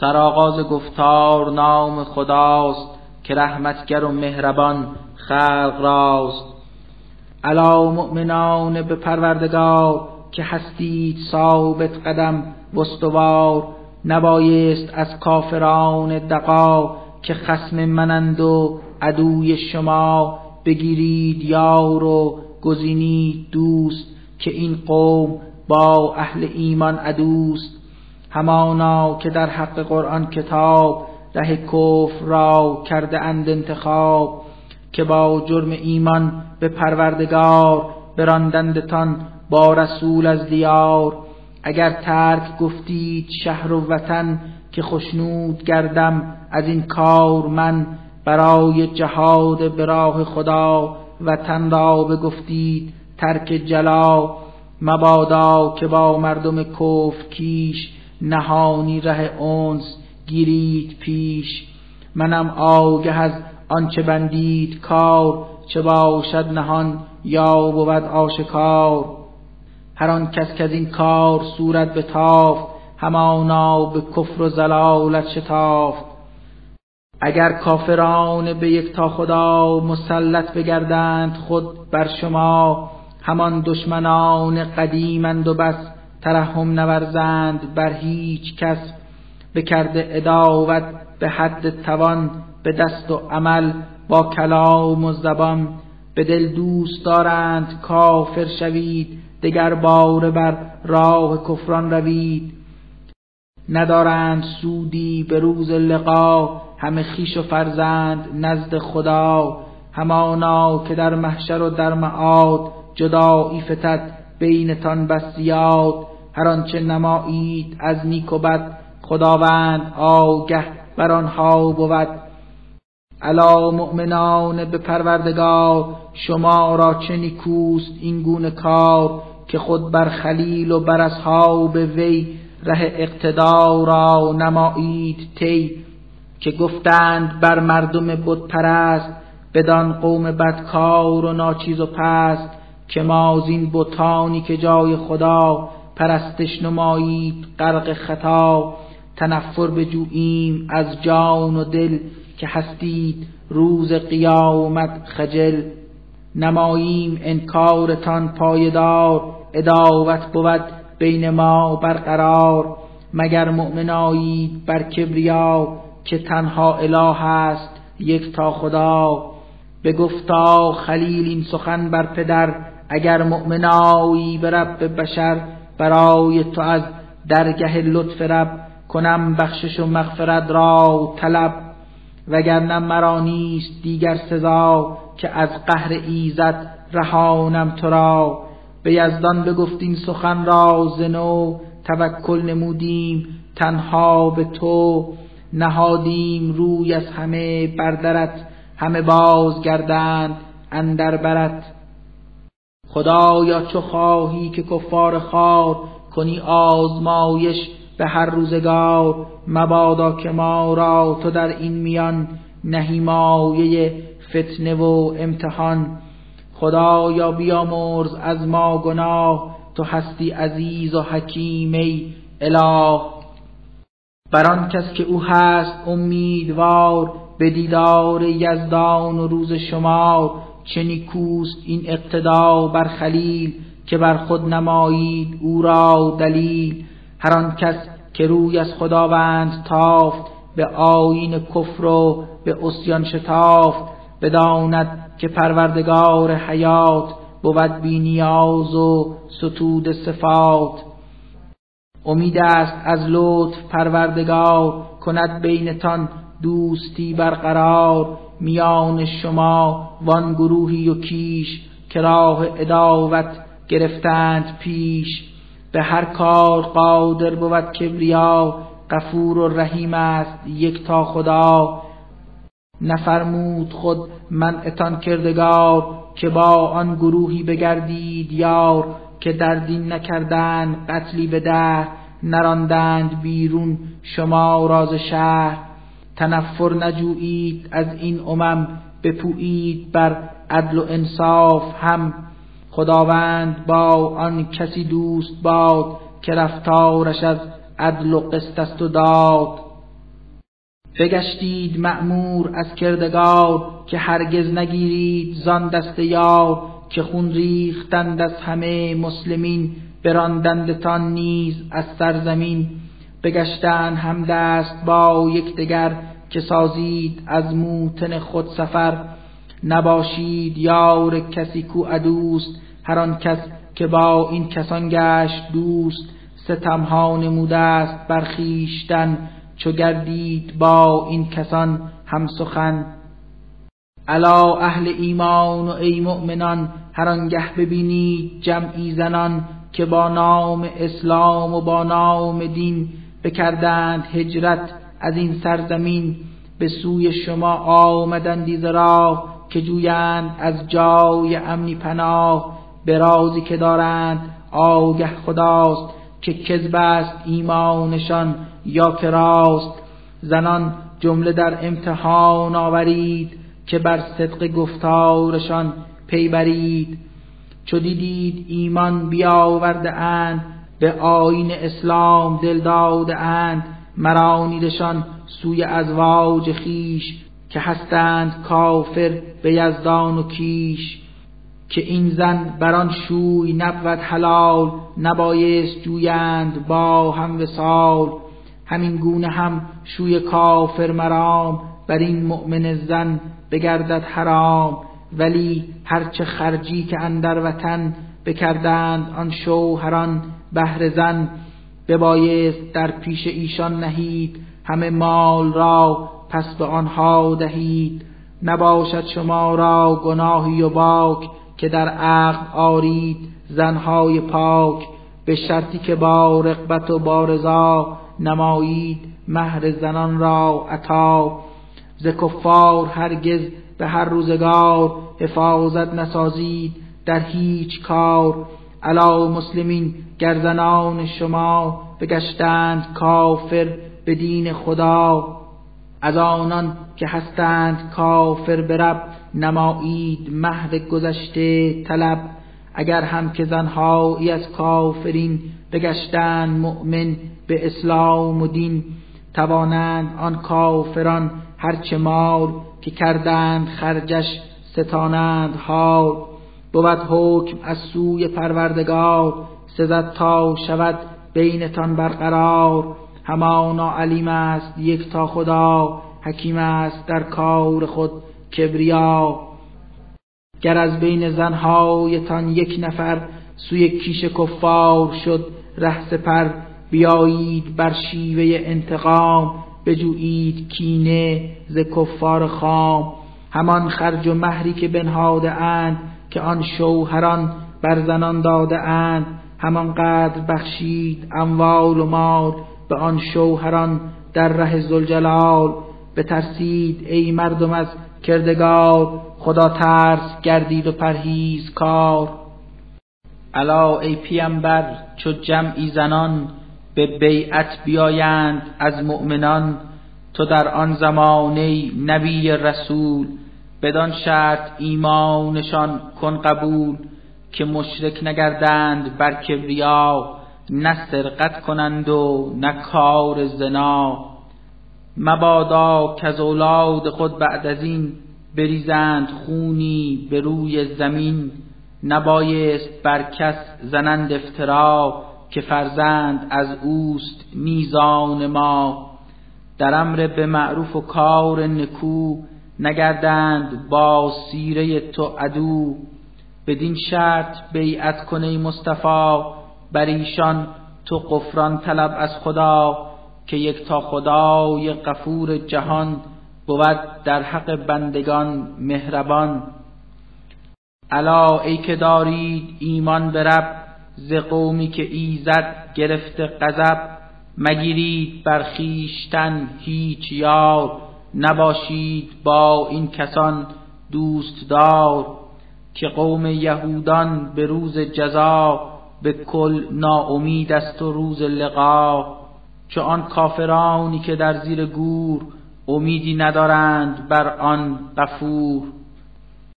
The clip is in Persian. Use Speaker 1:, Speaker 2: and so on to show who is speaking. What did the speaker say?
Speaker 1: سرآغاز گفتار نام خداست که رحمتگر و مهربان خلق راست. علا مؤمنان به پروردگار که هستید ثابت قدم وستوار نبایست از کافران دقا که خسم منند و عدوی شما بگیرید یار و گزینید دوست که این قوم با اهل ایمان عدوست. همانا که در حق قرآن کتاب ره کفر را کرده اند انتخاب که با جرم ایمان به پروردگار براندندتان با رسول از دیار. اگر ترک گفتید شهر و وطن که خشنود گردم از این کار من برای جهاد به راه خدا وطن را بگفتید ترک جلا. مبادا که با مردم کف کیش نهانی ره اونس گیرید پیش. منم آگه از آنچه بندید کار چه باشد نهان یا بود آشکار. هر آن کس که این کار صورت به تاف همانا به کفر و زلالت شتافت. اگر کافران به یک تا خدا مسلط بگردند خود بر شما همان دشمنان قدیمند و بس. ترحم نورزند بر هیچ کس بکرده اداوت به حد توان به دست و عمل با کلام و زبان. به دل دوست دارند کافر شوید دگر بار بر راه کفران روید. ندارند سودی به روز لقا همه خیش و فرزند نزد خدا. همانا که در محشر و در معاد جدایی فتد بینتان بس زیاد هر آنچه نمایید از نیک و بد خداوند آگه بر آنها بود. علا مؤمنان به پروردگار شما را چه نیکوست این گونه کار که خود بر خلیل و بر اصحاب وی ره اقتدا را نمایید تی که گفتند بر مردم بت پرست بدان قوم بدکار و ناچیز و پست که ما زین بتانی که جای خدا پرستش نمایید غرق خطا. تنفر بجوییم از جان و دل که هستید روز قیامت خجل. نماییم انکارتان پایدار اداوت بود بین ما برقرار. مگر مؤمنایید بر کبریا که تنها اله است یک تا خدا؟ به گفتا خلیل این سخن بر پدر اگر مؤمنایی به رب بشر برای تو از درگه لطف رب کنم بخشش و مغفرت را طلب وگرنه مرا نیست دیگر سزا که از قهر ایزد رهانم تو را. به یزدان بگفتین سخن را زنو توکل نمودیم تنها به تو. نهادیم روی از همه بردرت همه بازگردند اندر برت. خدایا چو خواهی که کفار خار کنی آزمایش به هر روزگار مبادا که ما را تو در این میان نهی مایه فتنه و امتحان. خدایا بیامرز از ما گناه تو هستی عزیز و حکیم ای اله. بر آن کس که او هست امیدوار به دیدار یزدان و روز شمار. چه نیکوست این اقتدا بر خلیل که بر خود نمایید او را دلیل. هر آن کس که روی از خداوند تافت به آیین کفر و به اسیان شتافت. بداند که پروردگار حیات بود بی نیاز و ستود صفات. امید است از لطف پروردگار کند بینتان دوستی برقرار. میان شما وان گروهی و کیش که راه اداوت گرفتند پیش. به هر کار قادر بود کبریا غفور و رحیم است یک تا خدا. نفرمود خود من اتان کردگار که با آن گروهی بگردید یار که در دین نکردند قتلی به ده نراندند بیرون شما راز شهر. تنفر نجویید از این امم بپویید بر عدل و انصاف هم. خداوند با آن کسی دوست باد که رفتارش از عدل و قسط است و داد. بگشتید مأمور از کردگار که هرگز نگیرید زان دست یار که خون ریختند از همه مسلمین براندندتان نیز از سرزمین. بگشتن هم دست با یکدیگر که سازید از موتن خود سفر نباشید یار کسی کو ادوست هر آن کس که با این کسان گشت دوست ستمها نموده است برخیشتن چو گردید با این کسان هم سخن. الا اهل ایمان و ای مؤمنان هر آنگه ببینید جمعی زنان که با نام اسلام و با نام دین بکردند هجرت از این سرزمین به سوی شما آمدندی ز راه که جویند از جای امنی پناه به رازی که دارند. آگه خداست که کذب است ایمانشان یا که راست. زنان جمله در امتحان آورید که بر صدق گفتارشان پی برید چو دیدید ایمان بیاورده اند به آین اسلام دل داده اند مرانیدشان سوی ازواج خیش که هستند کافر به یزدان و کیش که این زن بران شوی نبود حلال نبایست جویند با هم وسال همین گونه هم شوی کافر مرام بر این مؤمن زن بگردد حرام ولی هرچه خرجی که اندر وطن بکردند آن شوهران بهر زن ببایست در پیش ایشان نهید همه مال را پس به آنها دهید. نباشد شما را گناهی و باک که در عقل آرید زنهای پاک. به شرطی که با رقبت و با رضا نمایید مهر زنان را عطا. ز کفار هرگز به هر روزگار حفاظت نسازید در هیچ کار علا مسلمین گرزنان شما بگشتند کافر به دین خدا. از آنان که هستند کافر برب نمایید مهر گذشته طلب. اگر هم که زنهایی از کافرین بگشتند مؤمن به اسلام و دین توانند آن کافران هرچه مال که کردند خرجش ستانند حال بود حکم از سوی پروردگار سزد تا شود بینتان برقرار. همانا علیم است یک تا خدا حکیم است در کار خود کبریا. گر از بین زنهایتان یک نفر سوی کیش کفار شد ره سپر بیایید بر شیوه انتقام بجویید کینه ز کفار خام. همان خرج و مهری که بنهاده اند که آن شوهران بر زنان داده اند همان قدر بخشید اموال و مال به آن شوهران در ره زلجلال بترسید ای مردم از کردگار خدا ترس گردید و پرهیز کار. الا ای پیامبر چو جمعی زنان به بیعت بیایند از مؤمنان. تو در آن زمانه نبی رسول بدان شرط ایمانشان کن قبول که مشرک نگردند بر کبریا نه سرقت کنند و نه کار زنا. مبادا که از اولاد خود بعد از این بریزند خونی به روی زمین نبایست بر کس زنند افترا که فرزند از اوست میزان ما. در امر به معروف و کار نکو نگردند با سیره تو عدو. بدین شرط بیعت کنه مصطفی بر ایشان تو قفران طلب از خدا که یک تا خدای غفور جهان بود در حق بندگان مهربان. الا ای که دارید ایمان برب ز قومی که ایزد گرفته غضب مگیرید بر خویشتن هیچ یار. نباشید با این کسان دوست دار که قوم یهودان به روز جزا به کل ناامید است و روز لقا چو آن کافرانی که در زیر گور امیدی ندارند بر آن غفور